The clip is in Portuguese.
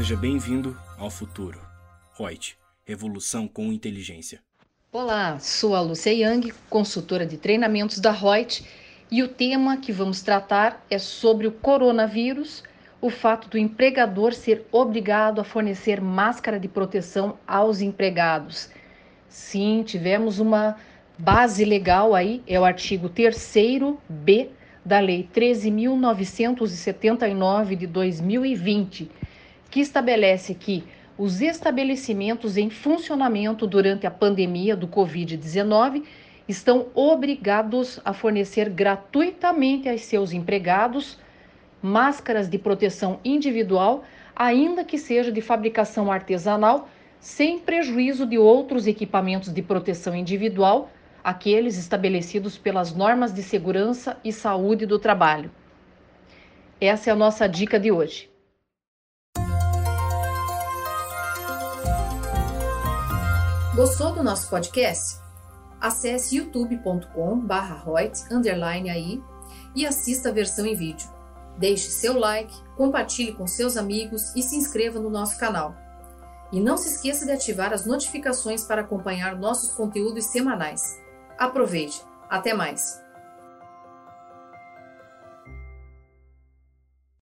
Seja bem-vindo ao futuro. Reut, revolução com inteligência. Olá, sou a Lúcia Yang, consultora de treinamentos da Reut, e o tema que vamos tratar é sobre o coronavírus, o fato do empregador ser obrigado a fornecer máscara de proteção aos empregados. Sim, tivemos uma base legal aí, é o artigo 3b da Lei 13.979 de 2020, que estabelece que os estabelecimentos em funcionamento durante a pandemia do Covid-19 estão obrigados a fornecer gratuitamente aos seus empregados máscaras de proteção individual, ainda que seja de fabricação artesanal, sem prejuízo de outros equipamentos de proteção individual aqueles estabelecidos pelas normas de segurança e saúde do trabalho. Essa é a nossa dica de hoje. Gostou do nosso podcast? Acesse youtube.com/royts_aí e assista a versão em vídeo. Deixe seu like, compartilhe com seus amigos e se inscreva no nosso canal. E não se esqueça de ativar as notificações para acompanhar nossos conteúdos semanais. Aproveite. Até mais.